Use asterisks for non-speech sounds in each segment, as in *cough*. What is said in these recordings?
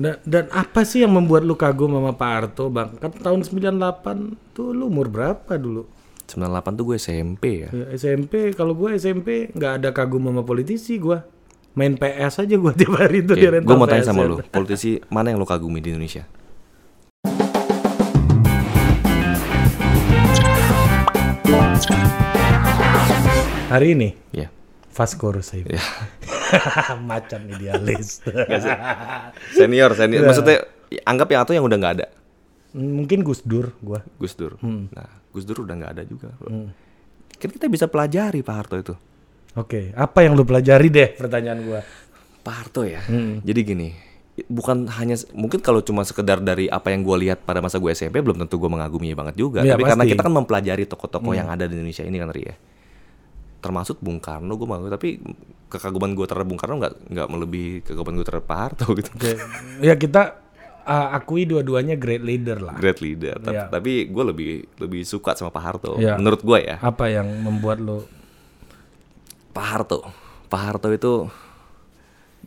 Dan, dan apa sih yang membuat lu kagum sama Pak Harto, Bang? Kan tahun 98 tuh lu umur berapa dulu? 98 tuh gue SMP ya. Ya, SMP, kalau gue SMP nggak ada kagum sama politisi gua. Main PS aja gua tiap hari tuh di rental gue mau tanya sama lu, politisi mana yang lu kagumi di Indonesia? Hari ini Ya. Vasco Rusai. Ya. *laughs* Macan idealis. Senior, senior. Maksudnya anggap yang atau yang udah nggak ada. Mungkin Gus Dur gua. Gus Dur. Hmm. Nah, Gus Dur udah nggak ada juga. bro. Kan kita bisa pelajari Pak Harto itu. Oke, apa yang lu pelajari deh pertanyaan gua. Pak Harto ya. Hmm. Jadi gini, bukan hanya mungkin kalau cuma sekedar dari apa yang gue lihat pada masa gue SMP belum tentu gue mengaguminya banget juga. Iya, Tapi karena pasti. kita kan mempelajari tokoh-tokoh yang ada di Indonesia ini kan Ri ya. Termasuk Bung Karno gue mau tapi kekaguman gue terhadap Bung Karno nggak nggak melebihi kekaguman gue terhadap Pak Harto gitu. Oke. Ya kita uh, akui dua-duanya great leader lah. Great leader. Tapi, Iya. tapi gue lebih lebih suka sama Pak Harto. Iya. Menurut gue ya. Apa yang membuat lu Pak Harto. Pak Harto itu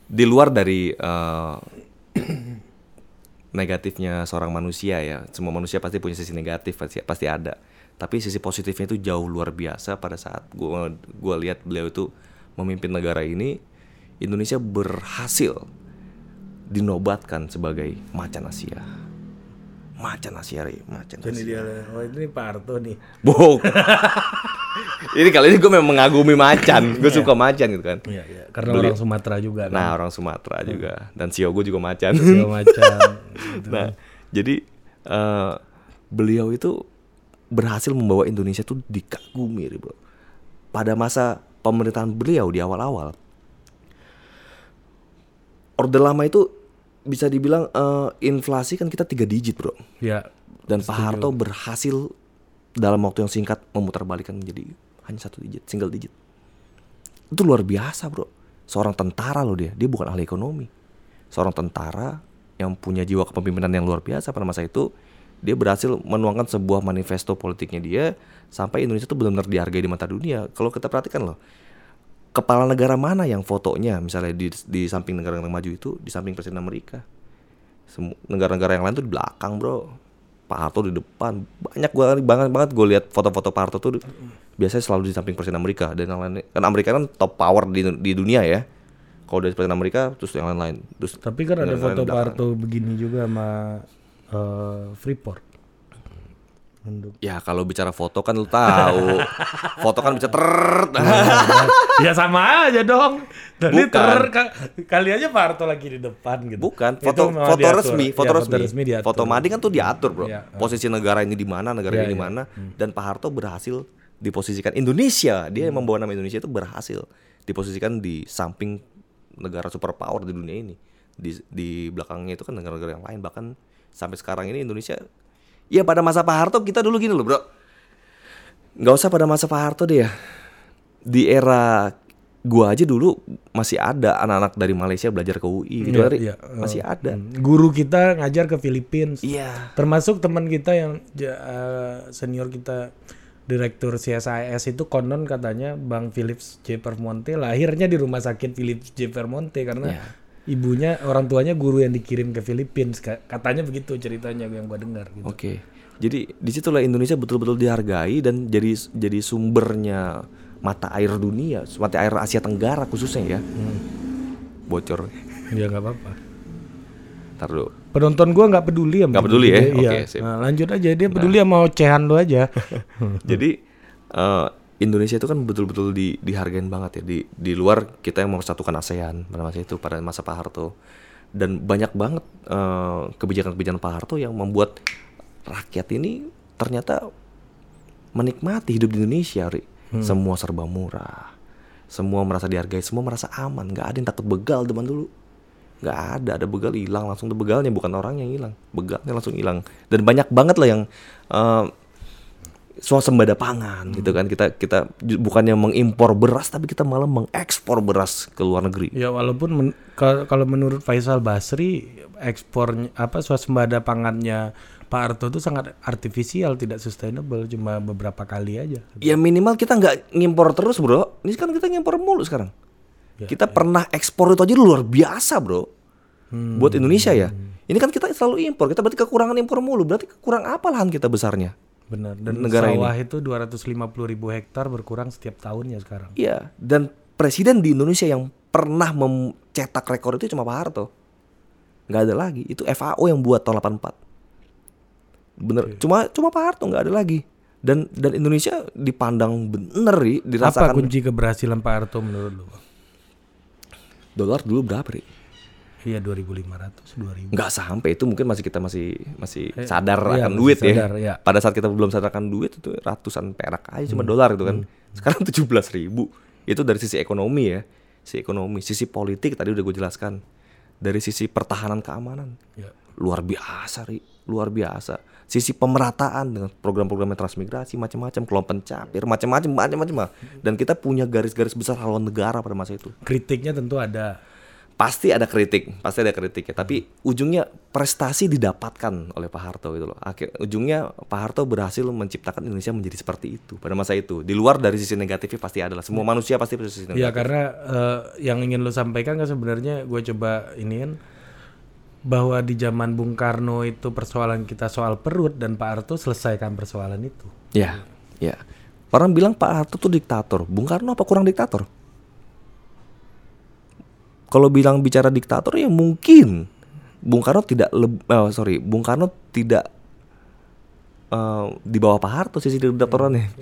di luar dari eh, *coughs* negatifnya seorang manusia ya. Semua manusia pasti punya sisi negatif pasti pasti ada. Tapi sisi positifnya itu jauh luar biasa pada saat gua gua lihat beliau itu memimpin negara ini Indonesia berhasil dinobatkan sebagai macan Asia. Macan Asia, Ri. macan Asia. ini dia oh ini Pak Harto nih. Bohong. *laughs* ini kali ini gue memang mengagumi macan. Gue suka macan gitu kan. Iya, iya. Karena orang Sumatera juga kan. Nah orang Sumatera juga dan Sio gue juga macan. Segala macam. *laughs* nah jadi eh, beliau itu berhasil membawa Indonesia tuh dikagumi, bro. Pada masa pemerintahan beliau di awal-awal, Orde Lama itu bisa dibilang eh, inflasi kan kita tiga digit, bro. ya. Dan Pak Harto berhasil dalam waktu yang singkat memutarbalikkan menjadi hanya satu digit, single digit. Itu luar biasa, bro. Seorang tentara loh dia, dia bukan ahli ekonomi. Seorang tentara yang punya jiwa kepemimpinan yang luar biasa pada masa itu, dia berhasil menuangkan sebuah manifesto politiknya dia sampai Indonesia itu benar-benar dihargai di mata dunia. Kalau kita perhatikan loh, kepala negara mana yang fotonya misalnya di di samping negara-negara maju itu di samping presiden Amerika. Negara-negara yang lain tuh di belakang, Bro. Pak Harto di depan. Banyak gua banget banget gue lihat foto-foto Pak Harto tuh biasanya selalu di samping presiden Amerika dan yang lain kan Amerika kan top power di di dunia ya. Kalau dari presiden Amerika terus yang lain-lain. Terus Tapi kan ada foto Pak. Harto begini juga sama eh, Freeport. Menduk. Ya kalau bicara foto kan lu tahu. foto kan bisa ter ya sama aja dong. Tadi Bukan. ter ka- kali aja Pak Harto lagi di depan gitu. Bukan, Itu foto memang foto diatur. resmi, Ya, foto resmi. diatur. Foto mading kan tuh diatur, Bro. Iya. Posisi negara ini di mana, negara Iya, ini di iya. mana dan Pak Harto berhasil diposisikan Indonesia. Dia yang membawa nama Indonesia itu berhasil diposisikan di samping negara superpower di dunia ini. Di di belakangnya itu kan negara-negara yang lain bahkan sampai sekarang ini Indonesia Ya pada masa Pak Harto kita dulu gini loh, Bro. nggak usah pada masa Pak Harto deh ya. Di era gua aja dulu masih ada anak-anak dari Malaysia belajar ke UI gitu Iya, Ri. iya. Masih ada. Hmm. Guru kita ngajar ke Filipina. Iya. Termasuk teman kita yang eh, senior kita direktur CSIS itu konon katanya Bang Philips J. Permonte lahirnya di rumah sakit Philips J. Permonte karena Iya. Ibunya orang tuanya guru yang dikirim ke Filipina katanya begitu ceritanya yang gua dengar gitu. Oke. Jadi di situlah Indonesia betul-betul dihargai dan jadi jadi sumbernya mata air dunia, mata air Asia Tenggara khususnya ya. Bocor. Ya nggak apa-apa. Ntar dulu. Penonton gua nggak peduli sama Nggak peduli ya? iya. Oke, sip. Nah, lanjut aja dia peduli sama ocehan lu aja. *laughs* Jadi eh, Indonesia itu kan betul-betul di, dihargain banget ya di di luar kita yang mempersatukan ASEAN pada masa itu pada masa Pak Harto dan banyak banget eh, kebijakan-kebijakan Pak Harto yang membuat rakyat ini ternyata menikmati hidup di Indonesia, Ri. Semua serba murah, semua merasa dihargai, semua merasa aman, nggak ada yang takut begal zaman dulu. nggak ada, ada begal hilang langsung tuh begalnya bukan orang yang hilang, begalnya langsung hilang. Dan banyak banget lah yang eh, swasembada pangan gitu kan. Kita kita bukannya mengimpor beras tapi kita malah mengekspor beras ke luar negeri. Ya walaupun men- kal- kalau menurut Faisal Basri ekspor apa swasembada pangannya Pak Harto itu sangat artifisial tidak sustainable cuma beberapa kali aja. ya minimal kita nggak ngimpor terus bro. Ini kan kita ngimpor mulu sekarang. Kita pernah ekspor itu aja luar biasa bro. Buat Indonesia ya. Ini kan kita selalu impor, kita berarti kekurangan impor mulu. Berarti kurang apa lahan kita besarnya? Benar. Dan Negara ini. sawah itu 250 ribu hektar berkurang setiap tahunnya sekarang. Iya, dan presiden di Indonesia yang pernah mencetak rekor itu cuma Pak Harto. Nggak ada lagi. Itu FAO yang buat tahun 84. Bener, cuma cuma Pak Harto nggak ada lagi. Dan dan Indonesia dipandang bener ri, Apa dirasakan kunci keberhasilan Pak Harto menurut lu? dolar dulu berapa ri? Iya 2500, 2000. Nggak sampai itu mungkin masih kita masih masih Eh, sadar iya, akan duit sadar, ya. iya. Pada saat kita belum sadar akan duit itu ratusan perak aja Hmm. cuma dolar itu kan. Sekarang *laughs* 17 ribu. Itu dari sisi ekonomi ya. Sisi ekonomi, sisi politik tadi udah gue jelaskan. Dari sisi pertahanan keamanan. Ya. Luar biasa, Ri. Luar biasa. Sisi pemerataan dengan program-program transmigrasi macam-macam, kelompok pencapir, macam-macam, macam-macam. Dan kita punya garis-garis besar haluan negara pada masa itu Kritiknya tentu ada. Pasti ada kritik, pasti ada kritik ya. Tapi ujungnya prestasi didapatkan oleh Pak Harto gitu loh. Akhir ujungnya Pak Harto berhasil menciptakan Indonesia menjadi seperti itu pada masa itu. Di luar dari sisi negatifnya pasti ada lah. Semua manusia pasti punya sisi Ya negatif. karena eh, yang ingin lo sampaikan kan sebenarnya gue coba iniin bahwa di zaman Bung Karno itu persoalan kita soal perut dan Pak Harto selesaikan persoalan itu. Ya, ya. Orang bilang Pak Harto tuh diktator. Bung Karno apa kurang diktator? Kalau bilang bicara diktator ya mungkin Bung Karno tidak leb- eh, sorry, Bung Karno tidak eh, di bawah Pak Harto sisi diktatorannya. *laughs*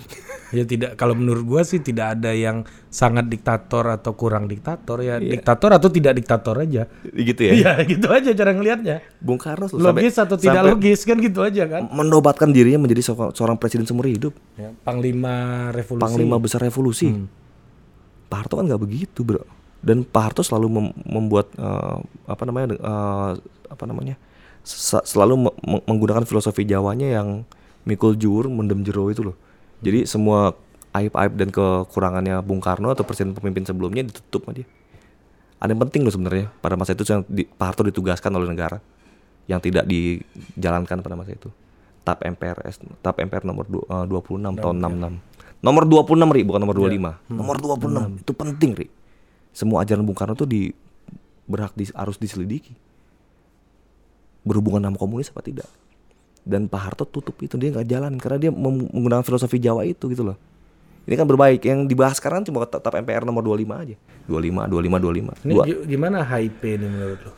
Ya tidak kalau menurut gua sih tidak ada yang sangat diktator atau kurang diktator ya diktator atau tidak diktator aja. gitu ya. Iya *laughs* gitu aja cara ngelihatnya. Bung Karno sampai- Logis atau tidak sampai logis kan gitu aja kan. Menobatkan dirinya menjadi seorang, seorang presiden seumur hidup, Ya, Panglima revolusi. panglima besar revolusi. Hmm. Pak Harto kan nggak begitu, bro. Dan Pak Harto selalu mem- membuat eh, apa namanya, eh, apa namanya, sa- selalu me- me- menggunakan filosofi Jawanya yang mikul jur, mendem jero itu loh. Jadi semua aib-aib dan kekurangannya Bung Karno atau presiden pemimpin sebelumnya ditutup sama dia. Ada yang penting loh sebenarnya pada masa itu yang di, Pak Harto ditugaskan oleh negara yang tidak dijalankan pada masa itu. TAP MPRS, TAP MPR nomor du- eh, 26 tahun 66. Nomor 26 Ri, bukan nomor 25. Nomor 26 itu penting Ri. Semua ajaran Bung Karno itu di berhak di, harus diselidiki. Berhubungan sama komunis apa tidak? Dan Pak Harto tutup itu dia nggak jalan karena dia menggunakan filosofi Jawa itu gitu loh. Ini kan berbaik. Yang dibahas sekarang cuma TAP MPR nomor 25 aja. 25, 25, 25. Ini Dua. gi- gimana HIP ini menurut lo?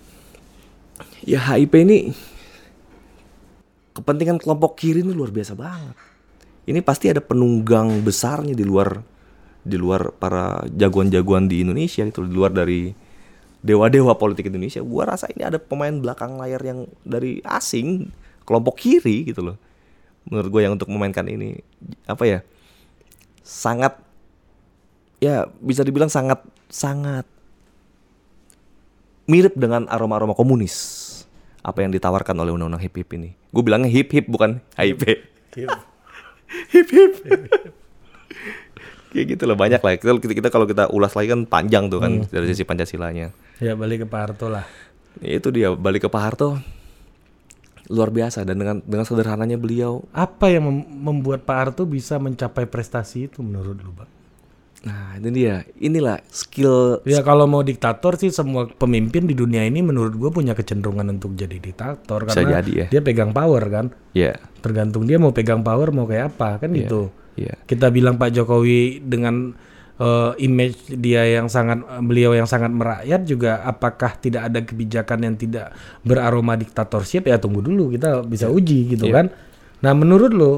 Ya HIP ini kepentingan kelompok kiri ini luar biasa banget. Ini pasti ada penunggang besarnya di luar di luar para jagoan-jagoan di Indonesia gitu, di luar dari dewa-dewa politik Indonesia. Gua rasa ini ada pemain belakang layar yang dari asing, kelompok kiri gitu loh. Menurut gue yang untuk memainkan ini apa ya? Sangat ya bisa dibilang sangat sangat mirip dengan aroma-aroma komunis apa yang ditawarkan oleh undang-undang hip hip ini. Gue bilangnya hip *laughs* hip bukan HIP. hip hip. Kayak gitu loh banyak lah. Kita, kita, kita kalau kita ulas lagi kan panjang tuh kan dari sisi Pancasilanya. Ya balik ke Pak Harto lah. Itu dia balik ke Pak Harto luar biasa dan dengan dengan sederhananya beliau. Apa yang mem- membuat Pak Harto bisa mencapai prestasi itu menurut lu, Bang? Nah ini dia. Inilah skill Ya kalau mau diktator sih semua pemimpin di dunia ini menurut gue punya kecenderungan untuk jadi diktator karena jadi ya. dia pegang power kan. ya. Tergantung dia mau pegang power mau kayak apa kan gitu. Iya. Kita bilang Pak Jokowi dengan eh, image dia yang sangat beliau yang sangat merakyat juga apakah tidak ada kebijakan yang tidak beraroma diktatorship ya tunggu dulu kita bisa uji gitu Iya. kan. Nah menurut lo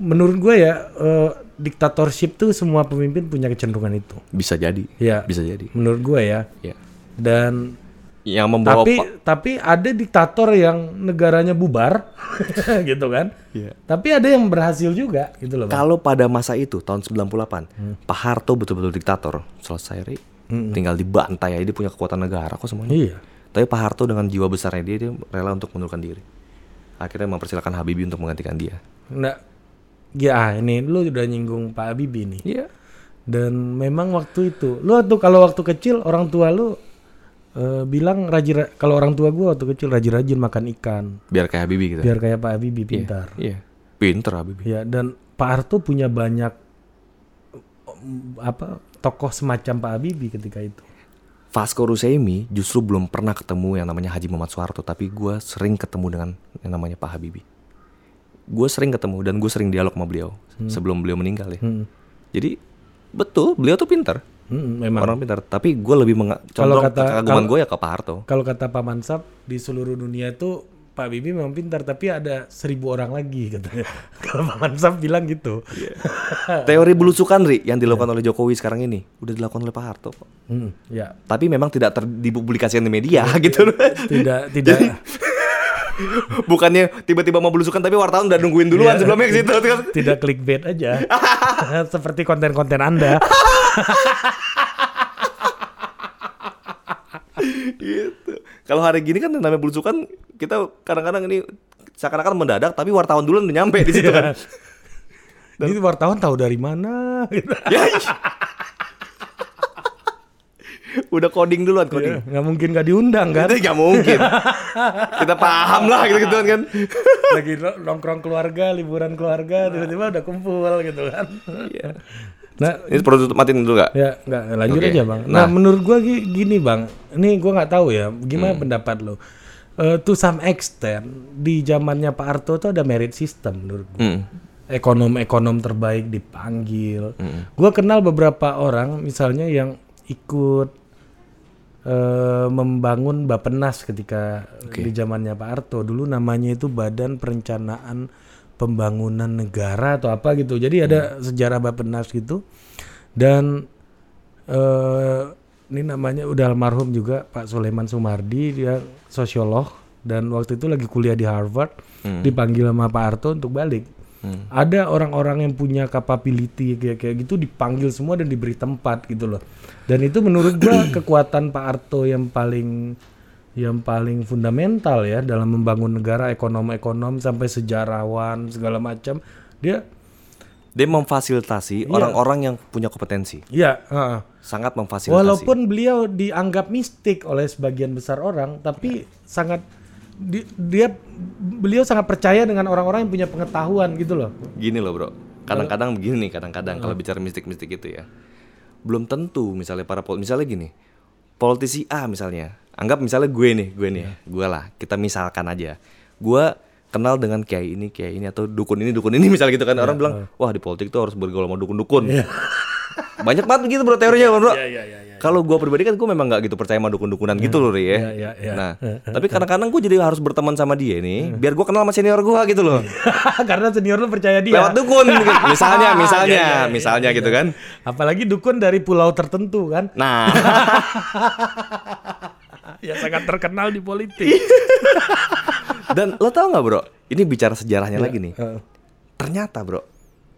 menurut gue ya eh, diktatorship tuh semua pemimpin punya kecenderungan itu. Bisa jadi. Ya. Bisa jadi. Menurut gue ya. Ya. Dan Yang membawa tapi tapi ada diktator yang negaranya bubar *laughs* gitu kan. Iya. Tapi ada yang berhasil juga gitu loh. Kalau pada masa itu tahun 98, Pak Harto betul-betul diktator, selesai Ri. Tinggal dibantai aja dia punya kekuatan negara kok semuanya. Iya. Tapi Pak Harto dengan jiwa besarnya dia dia rela untuk mengundurkan diri. Akhirnya mempersilahkan Habibie untuk menggantikan dia. Nggak ya ini lu udah nyinggung Pak Habibie nih. Iya. Dan memang waktu itu, lu waktu kalau waktu kecil orang tua lu eh, bilang rajin kalau orang tua gua waktu kecil rajin-rajin makan ikan Biar kayak Habibie gitu. biar kayak Pak Habibie pintar. Iya. Pinter Habibie. Ya dan Pak Harto punya banyak apa tokoh semacam Pak Habibie ketika itu. Vasco Rusemi justru belum pernah ketemu yang namanya Haji Muhammad Soeharto, tapi gue sering ketemu dengan yang namanya Pak Habibie. Gue sering ketemu dan gue sering dialog sama beliau sebelum beliau meninggal ya. Hmm. Jadi betul beliau tuh pintar, Hmm, memang. orang pintar. Tapi gue lebih menga- Kalau kata- kekaguman gue ya ke Pak Harto. Kalau kata Pak Mansap di seluruh dunia itu Pak Bibi memang pintar tapi ada seribu orang lagi katanya. *laughs* Kalau Pak Mansap bilang gitu. Teori belusukan Ri yang dilakukan oleh Jokowi sekarang ini udah dilakukan oleh Pak Harto. kok. Hmm, ya. Tapi memang tidak ter- dipublikasikan di media *laughs* gitu. Tidak *laughs* tidak Bukannya tiba-tiba mau belusukan tapi wartawan udah nungguin duluan Iya. sebelumnya ke situ. tidak clickbait aja. Seperti konten-konten Anda. Gitu. Kalau hari gini kan namanya belusukan kita kadang-kadang ini seakan-akan mendadak tapi wartawan duluan udah nyampe di situ kan. Jadi wartawan tahu dari mana gitu. *laughs* ya, iya. udah coding duluan coding. Ya, nggak mungkin nggak diundang kan? Itu nggak mungkin. Kita paham lah gitu gitu kan. *laughs* Lagi no- nongkrong keluarga, liburan keluarga, tiba-tiba udah kumpul gitu kan. Iya. Nah, Ini perlu tutup matiin dulu gak? Ya, nggak lanjut Oke. aja bang. Nah. Nah, menurut gua gi- gini bang, ini gua nggak tahu ya, gimana Hmm. pendapat lo? Eh, to some extent di zamannya Pak Harto tuh ada merit system menurut gua. Hmm. Ekonom-ekonom terbaik dipanggil. Hmm. Gua kenal beberapa orang, misalnya yang ikut eh, membangun Bapenas ketika di zamannya Pak Harto. Dulu namanya itu Badan Perencanaan Pembangunan Negara atau apa gitu. Jadi ada sejarah Bapenas gitu. Dan eh ini namanya udah almarhum juga Pak Sulaiman Sumardi, dia sosiolog dan waktu itu lagi kuliah di Harvard, dipanggil sama Pak Harto untuk balik. Ada orang-orang yang punya capability kayak kayak gitu dipanggil semua dan diberi tempat gitu loh. Dan itu menurut gua *clears throat* kekuatan Pak Harto yang paling yang paling fundamental ya dalam membangun negara ekonom-ekonom sampai sejarawan segala macam. Dia Dia memfasilitasi orang-orang yang punya kompetensi. ya heeh. Sangat memfasilitasi. Walaupun beliau dianggap mistik oleh sebagian besar orang, tapi sangat di- dia beliau sangat percaya dengan orang-orang yang punya pengetahuan gitu loh. Gini loh bro, kadang-kadang begini nih, kadang-kadang kalau bicara mistik-mistik itu ya, belum tentu misalnya para pol, misalnya gini, politisi A misalnya, anggap misalnya gue nih, gue nih, gue lah, kita misalkan aja, gue kenal dengan kiai ini, kiai ini atau dukun ini, dukun ini *laughs* misalnya gitu kan, orang bilang, wah di politik tuh harus bergaul sama dukun-dukun. Banyak banget begitu bro teorinya bro. Kalau gue pribadi kan gue memang nggak gitu percaya sama dukun-dukunan gitu loh Ri ya. Iya, iya, iya. Nah, tapi kadang-kadang gue jadi harus berteman sama dia nih, biar gue kenal sama senior gue gitu loh. *laughs* Karena senior lu percaya dia. lewat dukun *laughs* gitu. misalnya misalnya Iya, iya, iya, misalnya gitu kan Apalagi dukun dari pulau tertentu kan, nah *laughs* yang sangat terkenal di politik. dan lo tau nggak bro ini bicara sejarahnya lagi nih ternyata bro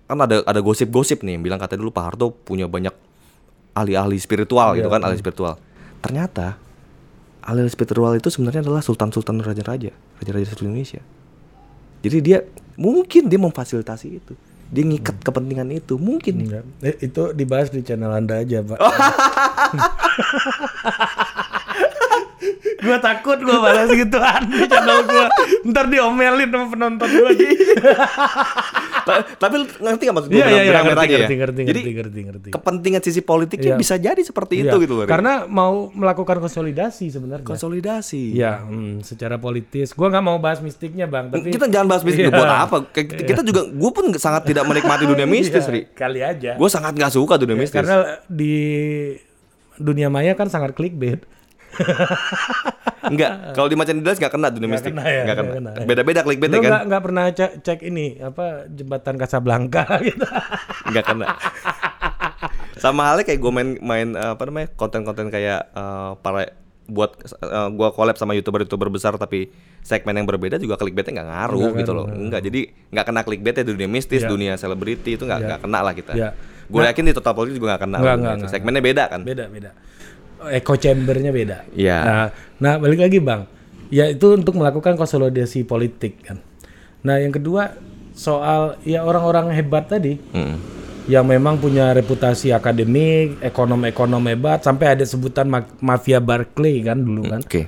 kan ada ada gosip-gosip nih yang bilang katanya dulu Pak Harto punya banyak ahli-ahli spiritual gitu kan ahli spiritual. Ternyata ahli spiritual itu sebenarnya adalah sultan-sultan raja-raja raja-raja seluruh Indonesia. Jadi dia mungkin dia memfasilitasi itu. Dia ngikat kepentingan itu mungkin. Enggak. Eh, itu dibahas di channel Anda aja, Pak. *laughs* gua takut gua balas gituan di channel gua. Ntar diomelin sama penonton. Ta- tapi ngerti gak maksud gue Iya, iya, iya, bilang ngerti, aja ya? ngerti, ngerti, Jadi ngerti, ngerti, ngerti. kepentingan sisi politiknya Iya. bisa jadi seperti itu Iya, gitu loh. Karena mau melakukan konsolidasi sebenarnya. konsolidasi. Ya, hmm, secara politis. Gua nggak mau bahas mistiknya, Bang, tapi Kita jangan bahas mistis Iya. buat apa? Kayak Kita juga, gue pun sangat tidak menikmati dunia *laughs* mistis, Iya, Ri. Kali aja. Gue sangat nggak suka dunia mistis. Karena di dunia maya kan sangat clickbait. Enggak, kalau di Macan Didas nggak kena dunia mistis. kena ya, kena. kena. Beda-beda clickbait Lu ya kan? nggak nggak pernah cek, cek ini apa jembatan Casablanca *laughs* gitu. Nggak kena. Sama halnya kayak gue main main apa namanya konten-konten kayak eh, para buat eh, gua collab sama youtuber-youtuber besar tapi segmen yang berbeda juga clickbaitnya nggak ngaruh Nggak gitu loh. Enggak, jadi nggak kena clickbait ya dunia mistis, Iya. dunia selebriti itu nggak nggak kena lah kita. Iya. Gue yakin di total politik juga nggak kena. Nggak, dunia nggak, itu. nggak, Segmennya beda kan? Beda beda. Echo chambernya beda. Iya. Nah, nah balik lagi bang, ya itu untuk melakukan konsolidasi politik kan. Nah yang kedua soal ya orang-orang hebat tadi Mm. yang memang punya reputasi akademik, ekonom-ekonom hebat, sampai ada sebutan ma- mafia Barclay kan dulu kan. Oke.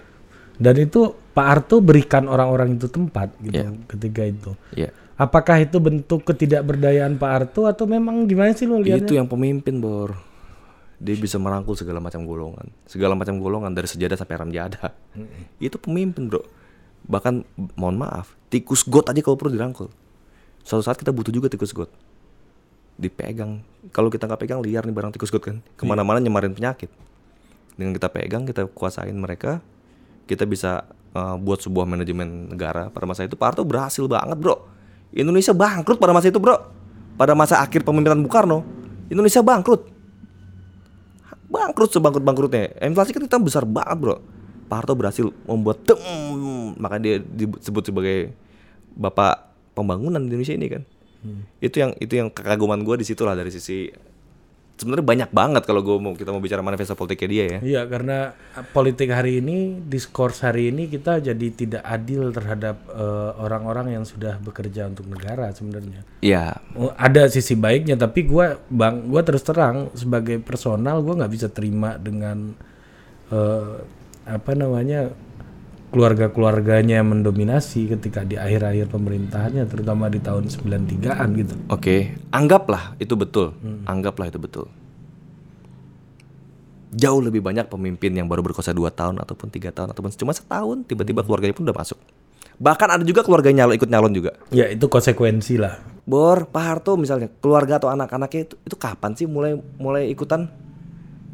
Dan itu Pak Harto berikan orang-orang itu tempat gitu Iya. ketika itu. Iya. Apakah itu bentuk ketidakberdayaan Pak Harto atau memang gimana sih lo lihatnya? Itu yang pemimpin, Bor. Dia bisa merangkul segala macam golongan, segala macam golongan dari sejadah sampai ramjada. Itu pemimpin bro. Bahkan mohon maaf, tikus got aja kalau perlu dirangkul. Suatu saat kita butuh juga tikus got. Dipegang. Kalau kita nggak pegang liar nih barang tikus got kan. Ke mana-mana nyemarin penyakit. Dengan kita pegang, kita kuasain mereka, kita bisa uh, buat sebuah manajemen negara. Pada masa itu Pak Harto berhasil banget bro. Indonesia bangkrut pada masa itu bro. Pada masa akhir pemerintahan Bung Karno, Indonesia bangkrut bangkrut sebangkrut bangkrutnya inflasi kan kita besar banget bro. Pak Harto berhasil membuat tem makanya dia disebut sebagai bapak pembangunan di Indonesia ini kan. Itu yang itu yang kekaguman gue di situ lah dari sisi sebenarnya banyak banget kalau gue mau kita mau bicara manifesto politiknya dia ya Iya, karena uh, politik hari ini, diskurs hari ini kita jadi tidak adil terhadap uh, orang-orang yang sudah bekerja untuk negara sebenarnya. Iya Oh, ada sisi baiknya, tapi gua bang, gua terus terang sebagai personal gua nggak bisa terima dengan uh, apa namanya keluarga-keluarganya mendominasi ketika di akhir-akhir pemerintahannya, terutama di tahun 93-an gitu. Oke, anggaplah itu betul. Anggaplah itu betul. Jauh lebih banyak pemimpin yang baru berkuasa 2 tahun ataupun tiga tahun ataupun cuma setahun tiba-tiba keluarganya pun udah masuk. Bahkan ada juga keluarga nyalon ikut nyalon juga. Ya itu konsekuensi lah. Bor, Pak Harto misalnya keluarga atau anak-anaknya itu itu kapan sih mulai mulai ikutan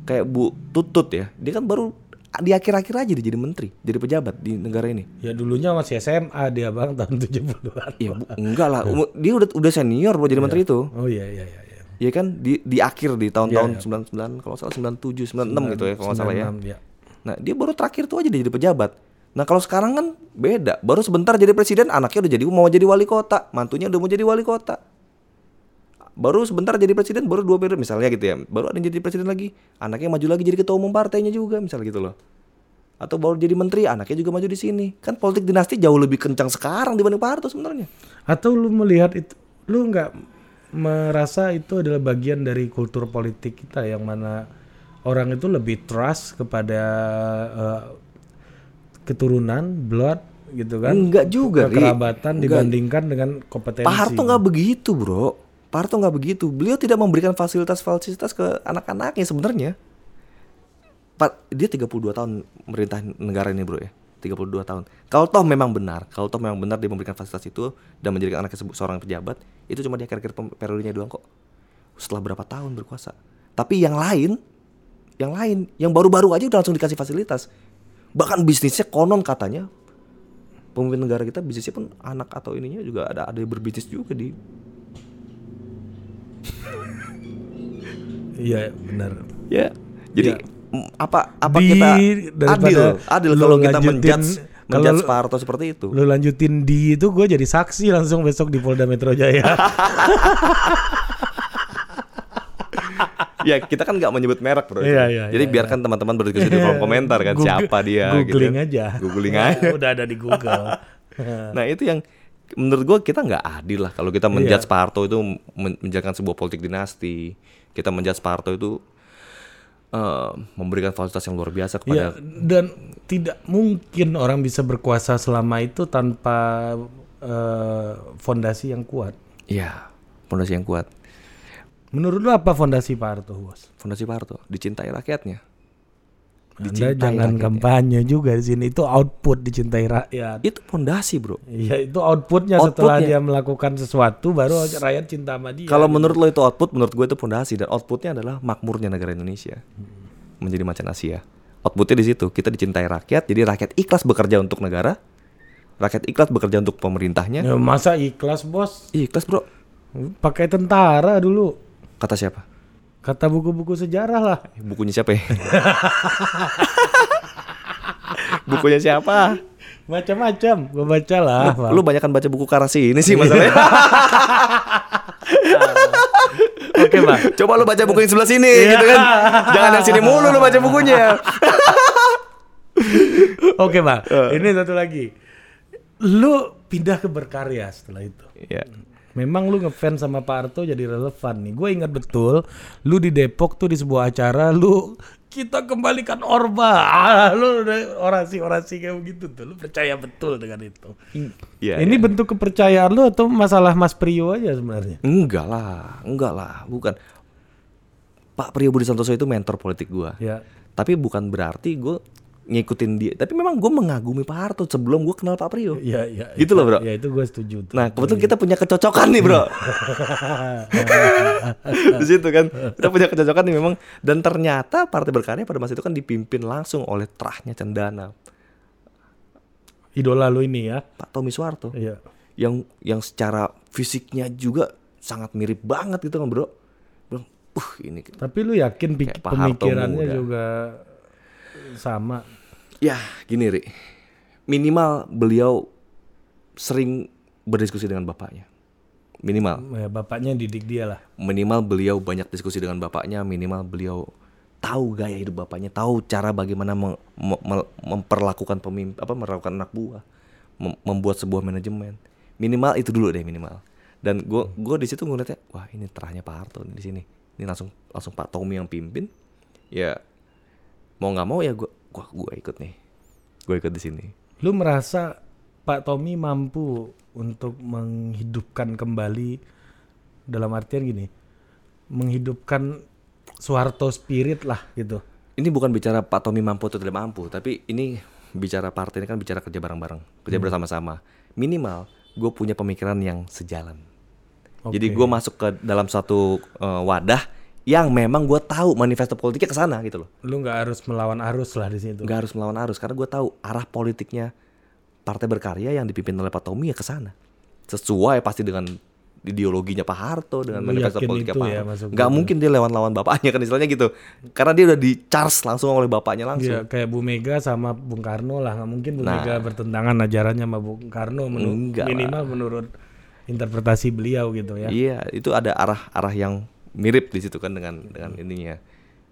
kayak Bu Tutut ya. Dia kan baru di akhir-akhir aja dia jadi menteri, jadi pejabat di negara ini. Ya dulunya masih SMA dia bang tahun 70-an. Iya, Bu, enggak lah. Dia udah udah senior bro jadi menteri itu. Oh iya iya iya. iya. Iya kan di di akhir di tahun-tahun 99 kalau nggak salah 97 96 gitu ya kalau salah ya. 96, ya. Nah, dia baru terakhir tuh aja dia jadi pejabat. Nah, kalau sekarang kan beda. Baru sebentar jadi presiden, anaknya udah jadi mau jadi wali kota, mantunya udah mau jadi wali kota. Baru sebentar jadi presiden, baru dua periode misalnya gitu ya. Baru ada yang jadi presiden lagi, anaknya maju lagi jadi ketua umum partainya juga misalnya gitu loh. Atau baru jadi menteri, anaknya juga maju di sini. Kan politik dinasti jauh lebih kencang sekarang dibanding Pak Harto sebenarnya. Atau lu melihat itu, lu nggak merasa itu adalah bagian dari kultur politik kita yang mana orang itu lebih trust kepada eh, keturunan, blood gitu kan? Enggak juga, Ri. Kekerabatan Enggak. dibandingkan dengan kompetensi. Pak Harto nggak begitu, bro. Pak Harto nggak begitu. Beliau tidak memberikan fasilitas-fasilitas ke anak-anaknya sebenarnya. Dia 32 tahun merintah negara ini, bro ya. 32 tahun. Kalau toh memang benar, kalau toh memang benar dia memberikan fasilitas itu dan menjadikan anaknya seorang pejabat, itu cuma di akhir-akhir periodenya doang kok. Setelah berapa tahun berkuasa. Tapi yang lain, yang lain, yang baru-baru aja udah langsung dikasih fasilitas. Bahkan bisnisnya konon katanya pemimpin negara kita bisnisnya pun anak atau ininya juga ada ada yang berbisnis juga di Iya benar. ya jadi Ya. apa apa Di- kita adil adil kalau kita menjudge kalau Harto seperti itu Lu lanjutin di itu gue jadi saksi langsung besok di Polda Metro Jaya. *laughs* ya kita kan nggak menyebut merek bro Iya, iya, jadi iya, biarkan teman-teman berdiskusi *laughs* di kolom komentar kan Google- siapa dia Googling gitu. aja. googling *laughs* aja Udah ada di Google. nah itu yang menurut gua kita nggak adil lah kalau kita Iya. menjudge Harto itu men- menjalankan sebuah politik dinasti kita menjudge Pak Harto itu eh, memberikan fasilitas yang luar biasa kepada dan tidak mungkin orang bisa berkuasa selama itu tanpa eh, fondasi yang kuat. Iya, fondasi yang kuat. Menurut lu apa fondasi Pak Harto, Bos? Fondasi Pak Harto dicintai rakyatnya. Anda jangan rakyatnya. kampanye juga di sini. Itu output dicintai rakyat. Itu fondasi, Bro. Iya, itu outputnya setelah Outputnya. dia melakukan sesuatu baru rakyat cinta sama dia. Kalau menurut lo itu output, menurut gue itu fondasi dan outputnya adalah makmurnya negara Indonesia menjadi macan Asia. Outputnya di situ kita dicintai rakyat, jadi rakyat ikhlas bekerja untuk negara, rakyat ikhlas bekerja untuk pemerintahnya. Ya, masa ikhlas, Bos? Ikhlas bro, Pakai tentara dulu. kata siapa? Kata buku-buku sejarah lah. Bukunya siapa ya? *laughs* Bukunya siapa? Macam-macam. Gua baca lah. Bang. Lu banyak kan baca buku Karasi ini sih masalahnya. *laughs* Oke, Bang. Coba lu baca buku yang sebelah sini Iya. gitu kan. Jangan yang sini mulu lu baca bukunya. *laughs* Oke, Bang. Eh. Ini satu lagi. Lu pindah ke berkarya setelah itu. Iya. Memang lu ngefans sama Pak Harto jadi relevan nih. Gue ingat betul, lu di Depok tuh di sebuah acara, lu kita kembalikan Orba. Ah, lu orasi-orasi kayak begitu tuh. Lu percaya betul dengan itu. Iya. Ini bentuk kepercayaan lu atau masalah Mas Prio aja sebenarnya? Enggak lah, enggak lah, bukan. Pak Priyo Budi Santoso itu mentor politik gua. Ya. Tapi bukan berarti gue ngikutin dia. Tapi memang gue mengagumi Pak Harto sebelum gue kenal Pak Priyo. Iya, iya. Gitu loh, Bro. Ya itu gue setuju tuh. Nah, kebetulan kita punya kecocokan nih, Bro. *laughs* Di situ kan kita punya kecocokan nih memang dan ternyata Partai Berkarya pada masa itu kan dipimpin langsung oleh terahnya Cendana, Idola lu ini ya. Pak Tommy Soeharto. Iya. Yang yang secara fisiknya juga sangat mirip banget gitu kan, Bro. Bilang, "Uh, ini Tapi lu yakin pemikirannya juga sama? Ya, gini, Ri. Minimal beliau sering berdiskusi dengan bapaknya. Minimal. Ya, bapaknya didik dia lah. Minimal beliau banyak diskusi dengan bapaknya, minimal beliau tahu gaya hidup bapaknya, tahu cara bagaimana mem- mem- mem- memperlakukan pemimpin apa melakukan anak buah, mem- membuat sebuah manajemen. Minimal itu dulu deh minimal. Dan gue gue di situ ngeliatnya, wah ini terahnya Pak Harto di sini. Ini langsung langsung Pak Tommy yang pimpin. Ya mau nggak mau ya gue gua gua ikut nih. Gue ikut di sini. Lu merasa Pak Tommy mampu untuk menghidupkan kembali dalam artian gini, menghidupkan Soeharto spirit lah gitu. Ini bukan bicara Pak Tommy mampu atau tidak mampu, tapi ini bicara partai ini kan bicara kerja bareng-bareng, kerja bersama-sama. Minimal gue punya pemikiran yang sejalan. Jadi Oke. gue masuk ke dalam satu eh, wadah yang memang gue tahu manifesto politiknya ke sana gitu loh. Lu nggak harus melawan arus lah di situ. Nggak harus melawan arus karena gue tahu arah politiknya partai berkarya yang dipimpin oleh Pak Tommy ya ke sana. Sesuai pasti dengan ideologinya Pak Harto dengan Lu manifesto politiknya Pak ya, Harto. Nggak gua. mungkin dia lawan-lawan bapaknya kan istilahnya gitu. Karena dia udah di charge langsung oleh bapaknya langsung. Iya, kayak Bu Mega sama Bung Karno lah. Nggak mungkin Bu Nah. Mega bertentangan ajarannya sama Bung Karno menurut minimal menurut interpretasi beliau gitu ya. Iya, itu ada arah-arah yang mirip di situ kan dengan dengan ininya.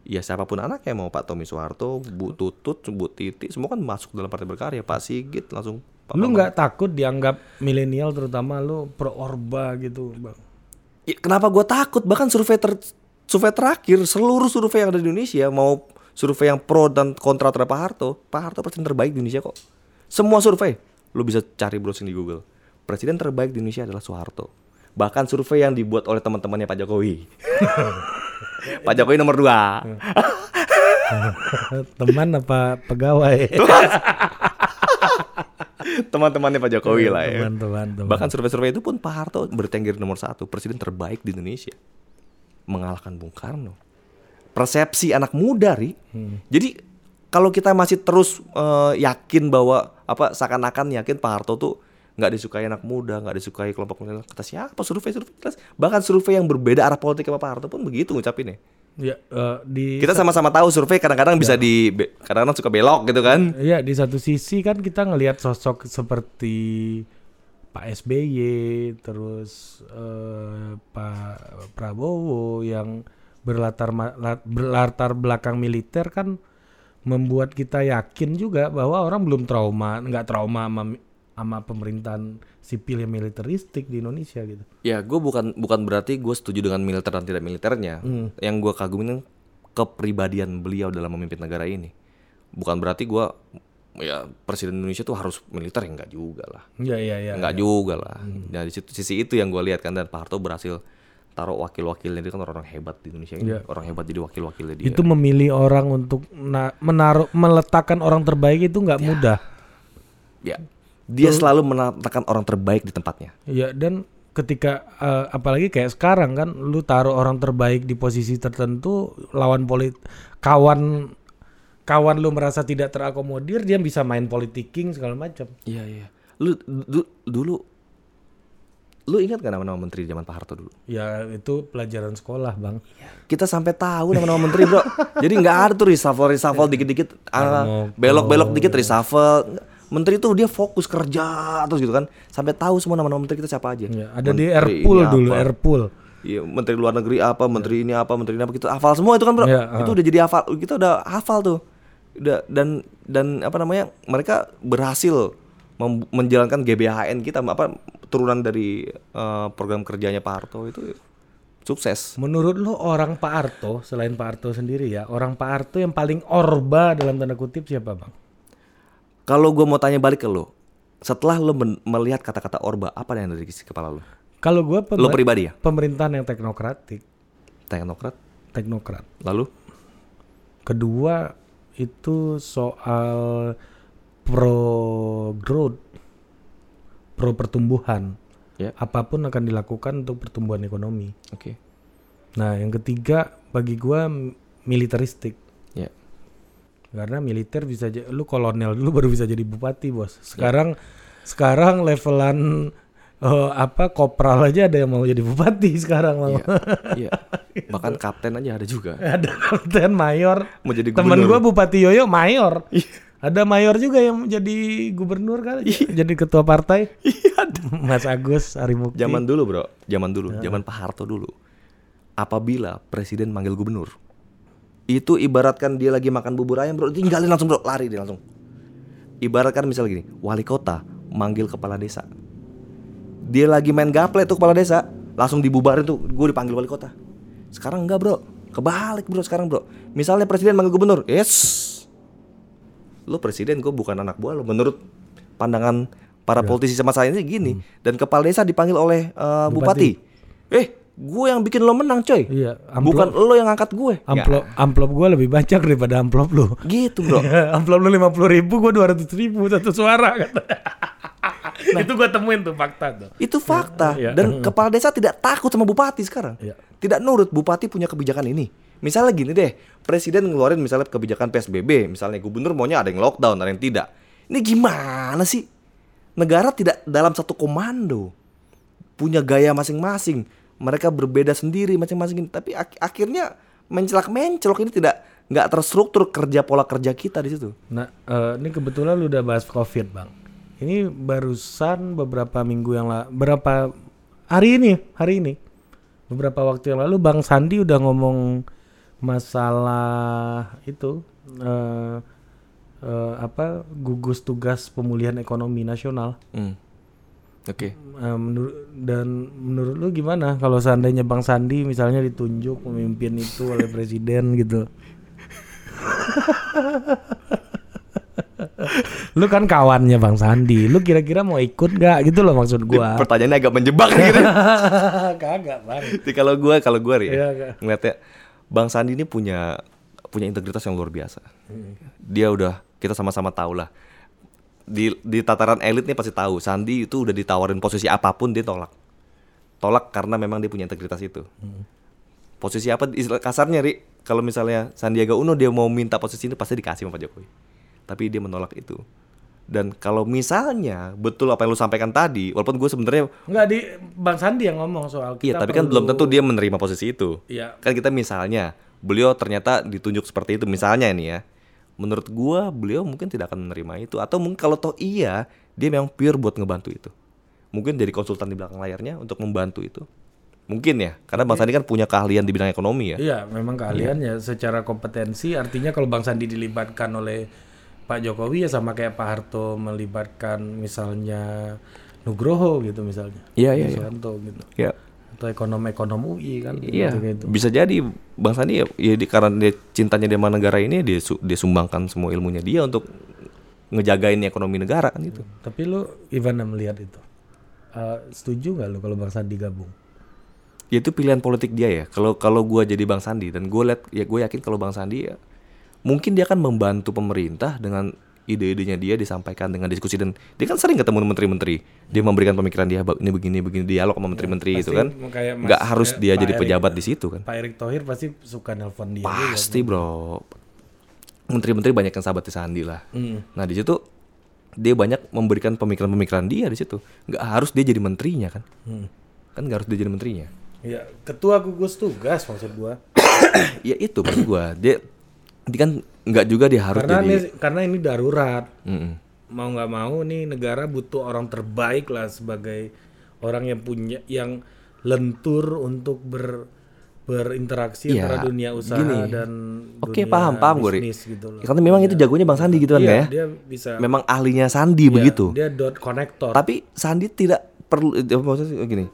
Ya siapa pun anaknya mau Pak Tommy Soeharto, Bu Tutut, Bu Titi, semua kan masuk dalam partai berkarya. Pak Sigit langsung. Pak Lu nggak takut dianggap milenial terutama lu pro orba gitu, Bang? Ya, kenapa gue takut? Bahkan survei ter survei terakhir seluruh survei yang ada di Indonesia mau survei yang pro dan kontra terhadap Pak Harto, Pak Harto presiden terbaik di Indonesia kok. Semua survei, lu bisa cari browsing di Google. Presiden terbaik di Indonesia adalah Soeharto. Bahkan survei yang dibuat oleh teman-temannya Pak Jokowi. *laughs* Pak Jokowi nomor dua. *laughs* Teman apa pegawai? *laughs* Teman-temannya Pak Jokowi lah ya. Teman-teman, teman. Bahkan survei-survei itu pun Pak Harto bertengger nomor satu, presiden terbaik di Indonesia, mengalahkan Bung Karno. Persepsi anak muda, ri. Jadi kalau kita masih terus eh, yakin bahwa apa seakan-akan yakin Pak Harto tuh nggak disukai anak muda, nggak disukai kelompok milenial, kata siapa survei-survei jelas. Bahkan survei yang berbeda arah politik sama Pak Harto pun begitu ngucapinnya. Ya, eh, di Kita sama-sama tahu survei kadang-kadang bisa di be- kadang-kadang suka belok gitu kan. Iya di satu sisi kan kita ngelihat sosok seperti Pak SBY terus eh, Pak Prabowo yang berlatar berlatar belakang militer kan membuat kita yakin juga bahwa orang belum trauma nggak trauma sama, sama pemerintahan sipil yang militeristik di Indonesia gitu. Ya, gue bukan bukan berarti gue setuju dengan militer dan tidak militernya. Yang gue kagumin kepribadian beliau dalam memimpin negara ini. Bukan berarti gue ya presiden Indonesia tuh harus militer ya enggak juga lah. Iya iya iya. Enggak juga lah. Nah, di situ sisi itu yang gue lihat kan dan Pak Harto berhasil taruh wakil-wakilnya dia kan orang hebat di Indonesia ini. Iya. Orang hebat jadi wakil-wakilnya dia. Itu memilih orang untuk na- menaruh meletakkan orang terbaik itu nggak mudah. Ya. Dia selalu menempatkan orang terbaik di tempatnya. Iya dan ketika eh, apalagi kayak sekarang kan lu taruh orang terbaik di posisi tertentu lawan polit kawan kawan lu merasa tidak terakomodir dia bisa main politicking segala macam. Iya, iya. Lu du- dulu lu ingat gak nama-nama menteri zaman Pak Harto dulu? Ya itu pelajaran sekolah, Bang. kita sampai tahu nama-nama menteri bro jadi nggak ada tuh reshuffle reshuffle *laughs* dikit-dikit ah, belok-belok dikit reshuffle menteri tuh dia fokus kerja terus gitu kan sampai tahu semua nama-nama menteri kita siapa aja Ya, ada di Menteri Airpool ini dulu, apa. Airpool. Iya, menteri luar negeri apa, menteri ini apa, menteri ini apa, kita hafal semua itu kan bro. Iya, ah. itu udah jadi hafal, kita udah hafal tuh. Udah dan dan apa namanya, mereka berhasil menjalankan GBHN kita, apa turunan dari eh, program kerjanya Pak Harto itu sukses. Menurut lu orang Pak Harto selain Pak Harto sendiri ya, orang Pak Harto yang paling orba dalam tanda kutip siapa, Bang? Kalau gue mau tanya balik ke lo, setelah lo melihat kata-kata orba, apa yang ada di isi kepala lo? Kalau gua Lo pribadi ya? pemerintahan yang teknokratik. Teknokrat? teknokrat. Lalu? Kedua itu soal pro growth, pro pertumbuhan. Ya. Apa pun akan dilakukan untuk pertumbuhan ekonomi. Oke. Nah, yang ketiga bagi gua m- militeristik. Ya. Karena militer bisa jadi lu kolonel dulu *laughs* baru bisa jadi bupati, Bos. Sekarang sekarang levelan eh, apa kopral aja ada yang mau jadi bupati *laughs* sekarang mau. Iya. Iya. *laughs* Bahkan kapten aja ada juga. ada kapten mayor. Mau jadi Temen gubernur. gua bupati Yoyo mayor. Iya. Ada mayor juga yang jadi gubernur kan, jadi ketua partai. Iya. Mas Agus Harimukti. Zaman dulu, Bro. Zaman dulu, zaman Pak Harto dulu. Apabila presiden manggil gubernur, itu ibaratkan dia lagi makan bubur ayam, Bro, tinggalin langsung, Bro, lari dia langsung. Ibaratkan misalnya gini, wali kota manggil kepala desa. Dia lagi main gaple tuh kepala desa, langsung dibubarin tuh, gue dipanggil wali kota. Sekarang enggak, Bro. Kebalik, Bro, sekarang, Bro. Misalnya presiden manggil gubernur, yes. Lo presiden, gue bukan anak buah lo. Menurut pandangan para politisi sama saya ini gini. Dan kepala desa dipanggil oleh eh, bupati. Eh, gue yang bikin lo menang, coy. Iya, Bukan amplop lo yang angkat gue. amplop amplop gua lebih banyak daripada amplop. Ya, gitu, bro. amplop lu lima puluh ribu, gua dua ratus ribu satu suara. kata. *laughs* itu gua temuin tuh fakta tuh. Itu fakta. Iya. Dan kepala desa tidak takut sama bupati sekarang. Iya. Tidak nurut bupati punya kebijakan ini. Misalnya gini deh, presiden ngeluarin misalnya kebijakan PSBB, misalnya gubernur maunya ada yang lockdown, ada yang tidak. Ini gimana sih? Negara tidak dalam satu komando. Punya gaya masing-masing. Mereka berbeda sendiri masing-masing. Tapi ak- akhirnya mencelak mencelok ini tidak nggak terstruktur kerja pola kerja kita di situ. Nah, eh, ini kebetulan lu udah bahas COVID, Bang. Ini barusan beberapa minggu yang lalu, berapa hari ini, hari ini. Beberapa waktu yang lalu Bang Sandi udah ngomong masalah itu eh eh, apa gugus tugas pemulihan ekonomi nasional. Hmm. Oke. Eh, menur- dan menurut lu gimana kalau seandainya Bang Sandi misalnya ditunjuk pemimpin itu oleh *laughs* presiden gitu? *laughs* lu kan kawannya Bang Sandi, lu kira-kira mau ikut gak gitu loh maksud gua? Pertanyaannya agak menjebak gitu. *laughs* Kagak bang. Jadi kalau gue kalau gue Iya, ya Kak. ngeliatnya Bang Sandi ini punya punya integritas yang luar biasa. Dia udah kita sama-sama tahu lah. Di di tataran elit nih pasti tahu Sandi itu udah ditawarin posisi apa pun dia tolak. Tolak karena memang dia punya integritas itu. Posisi apa kasarnya Ri? Kalau misalnya Sandiaga Uno dia mau minta posisi ini pasti dikasih sama Pak Jokowi. Tapi dia menolak itu. Dan kalau misalnya betul apa yang lu sampaikan tadi, walaupun gue sebenarnya Enggak di Bang Sandi yang ngomong soal Iya, kita tapi kan belum tentu dia menerima posisi itu. Iya. Kan kita misalnya beliau ternyata ditunjuk seperti itu misalnya ini ya. Menurut gua beliau mungkin tidak akan menerima itu atau mungkin kalau toh iya, dia memang pure buat ngebantu itu. Mungkin jadi konsultan di belakang layarnya untuk membantu itu. Mungkin ya, karena Bang Sandi kan punya keahlian di bidang ekonomi ya. Iya, memang keahliannya secara kompetensi artinya kalau Bang Sandi dilibatkan oleh Pak Jokowi ya sama kayak Pak Harto melibatkan misalnya Nugroho gitu misalnya. Iya, iya, iya. Susanto gitu. Ya. Atau ekonom-ekonom UI kan. Iya, gitu. bisa jadi Bang Sandi ya, ya di, karena dia cintanya dia sama negara ini dia su- dia sumbangkan semua ilmunya dia untuk ngejagain ekonomi negara kan gitu. Tapi lu gimana melihat itu? Eh, setuju nggak lu kalau Bang Sandi gabung? ya itu pilihan politik dia ya kalau kalau gue jadi bang Sandi dan gue lihat ya gue yakin kalau bang Sandi ya mungkin dia akan membantu pemerintah dengan ide-idenya dia disampaikan dengan diskusi dan dia kan sering ketemu menteri-menteri dia memberikan pemikiran dia "Bang, ini begini begini dialog sama menteri-menteri itu Pasti kan kayak Mas- nggak harus dia Pak jadi Erick- pejabat di situ kan Pak Erick Thohir pasti suka nelpon dia. juga. pasti bro menteri-menteri banyak yang sahabat Sandi lah Hmm. nah di situ dia banyak memberikan pemikiran-pemikiran dia di situ nggak harus dia jadi menterinya kan Hmm. kan nggak harus dia jadi menterinya Iya, ketua gugus tugas maksud gua. *coughs* ya itu maksud gua dia dia kan nggak juga dia harus Karena jadi ini karena ini darurat. Mm-mm. Mau nggak mau nih negara butuh orang terbaik lah sebagai orang yang punya yang lentur untuk ber berinteraksi Iya, antara dunia usaha gini. dan Oke dunia paham paham gue gitu loh. Ya, Karena memang itu jagonya bang Sandi gitu kan Iya, ya dia bisa memang ahlinya Sandi iya, begitu Dia dot connector. tapi Sandi tidak perlu eh, maksudnya gini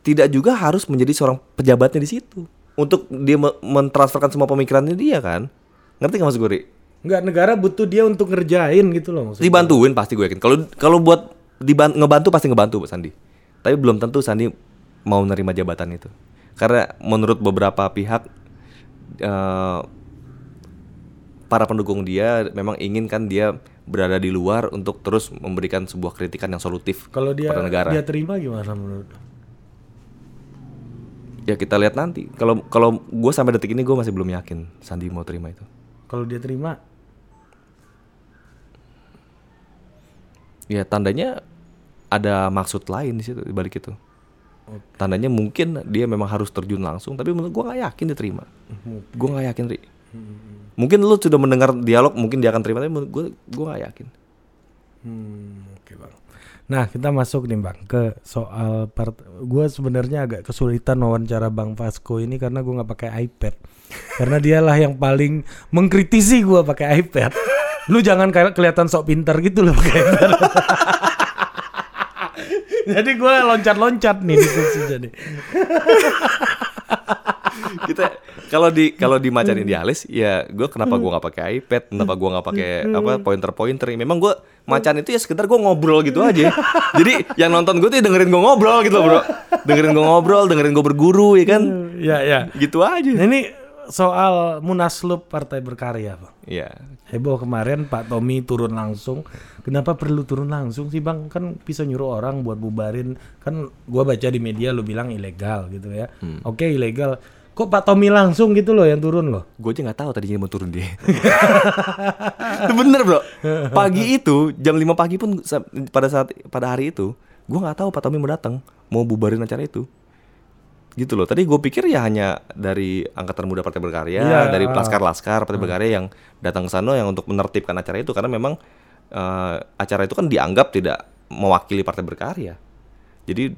tidak juga harus menjadi seorang pejabatnya di situ untuk dia me- mentransferkan semua pemikirannya dia kan ngerti nggak maksud gue Ri? Enggak, negara butuh dia untuk ngerjain gitu loh maksudnya. dibantuin pasti gue yakin kalau kalau buat diban- ngebantu pasti ngebantu Pak Sandi tapi belum tentu Sandi mau nerima jabatan itu karena menurut beberapa pihak eh, para pendukung dia memang ingin kan dia berada di luar untuk terus memberikan sebuah kritikan yang solutif Kalau dia pada negara. dia terima gimana menurut? Ya kita lihat nanti. Kalau kalau gue sampai detik ini gue masih belum yakin Sandi mau terima itu. Kalau dia terima, Ya tandanya ada maksud lain di situ di balik itu. Tandanya mungkin dia memang harus terjun langsung, tapi menurut gue nggak yakin dia terima. Gue nggak yakin, Ri. Mungkin lu sudah mendengar dialog, mungkin dia akan terima, tapi menurut gue gue nggak yakin. Hmm, oke bang. Nah kita masuk nih bang ke soal part. Gue sebenarnya agak kesulitan wawancara bang Vasco ini karena gue nggak pakai iPad. karena dialah yang paling mengkritisi gue pakai iPad. Lu jangan kayak kelihatan sok pintar gitu loh pakai iPad. *laughs* Jadi gue loncat-loncat nih diskusinya nih. *laughs* kita kalau di kalau di Macan Idealis ya gue kenapa gue nggak pakai iPad kenapa gue nggak pakai apa pointer pointer memang gue Macan itu ya sekedar gue ngobrol gitu aja *laughs* jadi yang nonton gue tuh ya dengerin gue ngobrol gitu loh bro dengerin gue ngobrol dengerin gue berguru ya kan Ya ya. gitu aja Nah, ini soal munaslup Partai Berkarya bang. ya Heboh kemarin Pak Tommy turun langsung. Kenapa perlu turun langsung sih bang? Kan bisa nyuruh orang buat bubarin. Kan gua baca di media lu bilang ilegal gitu ya. Oke ilegal. Kok Pak Tommy langsung gitu loh yang turun loh? gue aja nggak tahu tadinya mau turun dia. Itu bener bro. Pagi itu jam 5 pagi pun pada saat pada hari itu gue nggak tahu Pak Tommy mau datang mau bubarin acara itu. Gitu loh. Tadi gue pikir ya hanya dari angkatan muda partai berkarya Iya. dari laskar laskar partai berkarya yang datang ke sana yang untuk menertibkan acara itu karena memang eh, acara itu kan dianggap tidak mewakili partai berkarya. Jadi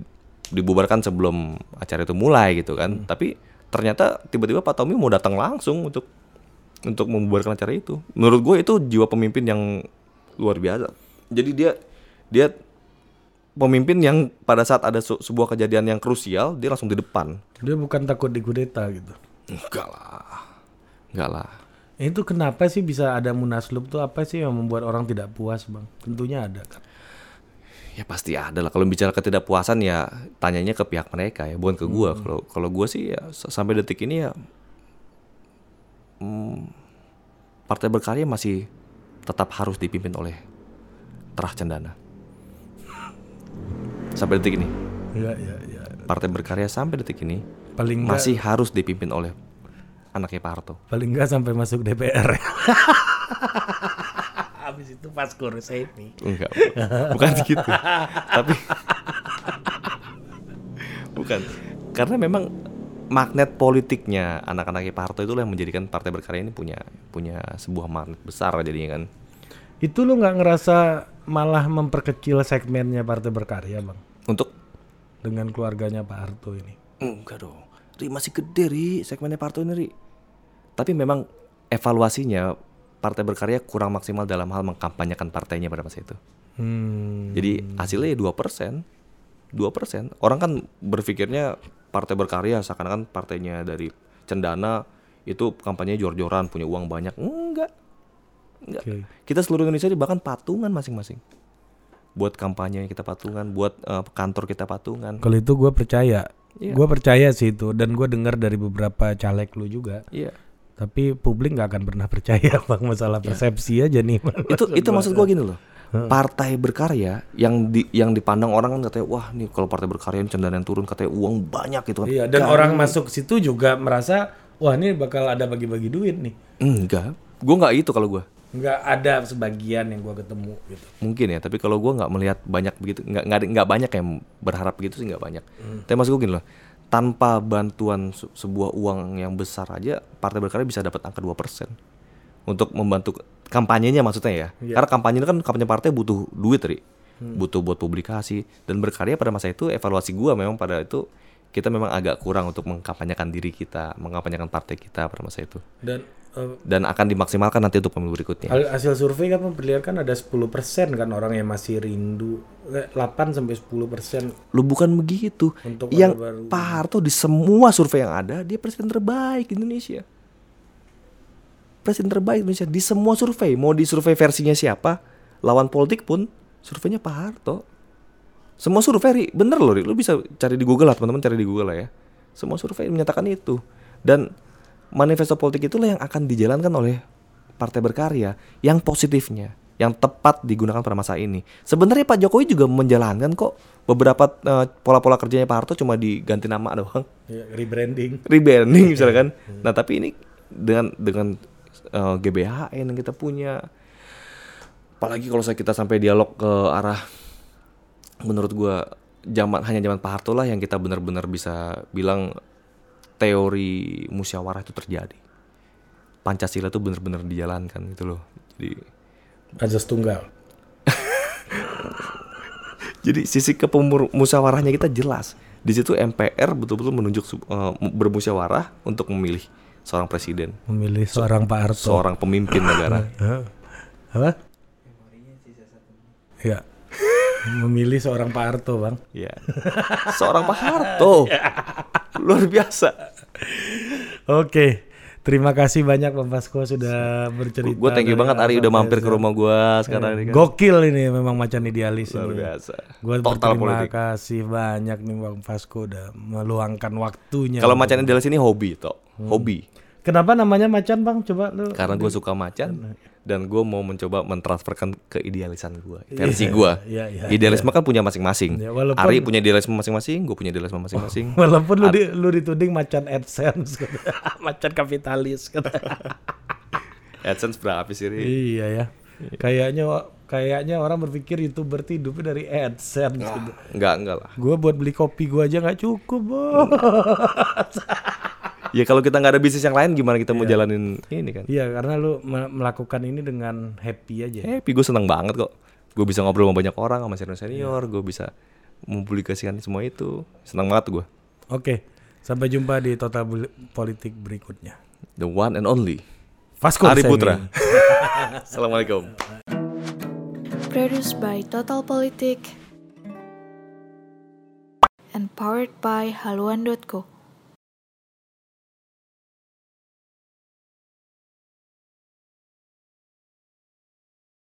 dibubarkan sebelum acara itu mulai gitu kan. Tapi ternyata tiba-tiba Pak Tommy mau datang langsung untuk untuk membubarkan acara itu. Menurut gue itu jiwa pemimpin yang luar biasa. Jadi dia dia pemimpin yang pada saat ada su- sebuah kejadian yang krusial dia langsung di depan. Dia bukan takut dikudeta gitu. Enggak lah, enggak lah. Itu kenapa sih bisa ada munaslup tuh apa sih yang membuat orang tidak puas bang? Tentunya ada kan. Ya pasti ada lah. Kalau bicara ketidakpuasan ya tanyanya ke pihak mereka ya, bukan ke gua. Kalau kalau gua sih ya sampai detik ini ya hmm, partai berkarya masih tetap harus dipimpin oleh Terah Cendana. Sampai detik ini, Iya iya iya. partai berkarya sampai detik ini Paling enggak masih harus dipimpin oleh anaknya Pak Harto. paling enggak sampai masuk DPR. *laughs* Habis itu pas kursi ini. Enggak, bukan gitu. Tapi bukan. Karena memang magnet politiknya anak-anak Pak Harto itu yang menjadikan Partai Berkarya ini punya punya sebuah magnet besar jadinya kan. Itu lu nggak ngerasa malah memperkecil segmennya Partai Berkarya, Bang? Untuk Dengan keluarganya Pak Harto ini. enggak dong. Ri masih gede Ri segmennya Pak Harto ini Ri. Tapi memang evaluasinya Partai Berkarya kurang maksimal dalam hal mengkampanyekan partainya pada masa itu. Hmm. Jadi hasilnya ya 2%. 2%. Orang kan berpikirnya partai berkarya seakan-akan partainya dari Cendana itu kampanye jor-joran, punya uang banyak. Enggak. Enggak. Oke. Kita seluruh Indonesia ini bahkan patungan masing-masing. Buat kampanye kita patungan, buat eh, kantor kita patungan. Kalau itu gue percaya. Iya. Gue percaya sih itu dan gue dengar dari beberapa caleg lu juga. Iya. Tapi publik nggak akan pernah percaya *laughs* bang masalah persepsi aja nih. Itu itu maksud gua gini loh. Partai berkarya yang di yang dipandang orang kan katanya wah nih kalau partai berkarya ini Cendana yang turun katanya uang banyak gitu kan. Iya dan orang masuk situ juga merasa wah ini bakal ada bagi-bagi duit nih. Enggak. Gua nggak itu kalau gua. Nggak ada sebagian yang gue ketemu gitu. mungkin ya tapi kalau gua nggak melihat banyak begitu nggak nggak banyak yang berharap begitu sih nggak banyak tapi maksud gue gini loh tanpa bantuan se- sebuah uang yang besar aja partai berkarya bisa dapat angka 2% untuk membantu kampanyenya maksudnya ya. Karena kampanye itu kan kampanye partai butuh duit ri. Butuh buat publikasi. Dan berkarya pada masa itu evaluasi gua memang pada itu kita memang agak kurang untuk mengkampanyekan diri kita mengkampanyekan partai kita pada masa itu. Dan dan akan dimaksimalkan nanti untuk pemilu berikutnya hasil survei kan memperlihatkan ada 10% kan orang yang masih rindu Eh, 8 sampai 10% Lu bukan begitu. Untuk yang Baru. Pak Harto di semua survei yang ada, dia presiden terbaik Indonesia. Presiden terbaik Indonesia di semua survei. Mau di survei versinya siapa, lawan politik pun surveinya Pak Harto. Semua survei, bener loh, Ri. lu bisa cari di Google lah, teman-teman cari di Google lah ya. Semua survei menyatakan itu. Dan manifesto politik itulah yang akan dijalankan oleh partai berkarya yang positifnya, yang tepat digunakan pada masa ini. Sebenarnya Pak Jokowi juga menjalankan kok beberapa eh, pola-pola kerjanya Pak Harto cuma diganti nama doang, Ya, rebranding. rebranding misalnya kan. Nah tapi ini dengan dengan eh, GBHN yang kita punya, apalagi kalau saya kita sampai dialog ke arah menurut gua zaman hanya zaman Pak Harto lah yang kita benar-benar bisa bilang teori musyawarah itu terjadi. Pancasila itu benar-benar dijalankan gitu loh. Jadi Azas tunggal. *laughs* jadi sisi kepemusyawarahnya kita jelas. Di situ MPR betul-betul menunjuk eh, bermusyawarah untuk memilih seorang presiden, Memilih seorang Pak Harto. seorang pemimpin negara. *laughs* Apa? Ya. Memilih seorang Pak Harto, Bang. Ya. Seorang Pak Harto. *laughs* Luar biasa. *laughs* Oke. Terima kasih banyak Bang Fasko sudah bercerita. Gue thank you banget Ari udah mampir ke rumah gua sekarang ini kan. Gokil ini memang macan idealis Luar ini. biasa. Gue berterima politik. kasih banyak nih Bang Fasko udah meluangkan waktunya. Kalau macan idealis ini hobi toh. Hobi. Kenapa namanya macan Bang? Coba lu. Karena gue suka macan dan gue mau mencoba mentransferkan ke idealisan gue, versi gue. iya, iya, Idealisme kan punya masing-masing. Ya, walaupun- Ari punya idealisme masing-masing, gue punya idealisme masing-masing. Walaupun lu, di, lu dituding macan AdSense, *laughs* macan kapitalis. *laughs* AdSense berapa sih? Ri? iya ya. Kayaknya kayaknya orang berpikir youtuber tuh hidupnya dari AdSense. gitu. Enggak, enggak lah. Gue buat beli kopi gue aja nggak cukup, bos. *laughs* Ya kalau kita nggak ada bisnis yang lain, gimana kita mau jalanin ini kan? Iya, karena lu me- melakukan ini dengan happy aja. Happy, gue seneng banget kok. Gue bisa ngobrol sama banyak orang, sama senior senior, gue bisa mempublikasikan semua itu. Seneng banget gue. Oke, sampai jumpa di Total Politik berikutnya. The one and only. Vasco Ari. Putra. *laughs* Assalamualaikum. *laughs* Produced by Total Politik and powered by haluan.co.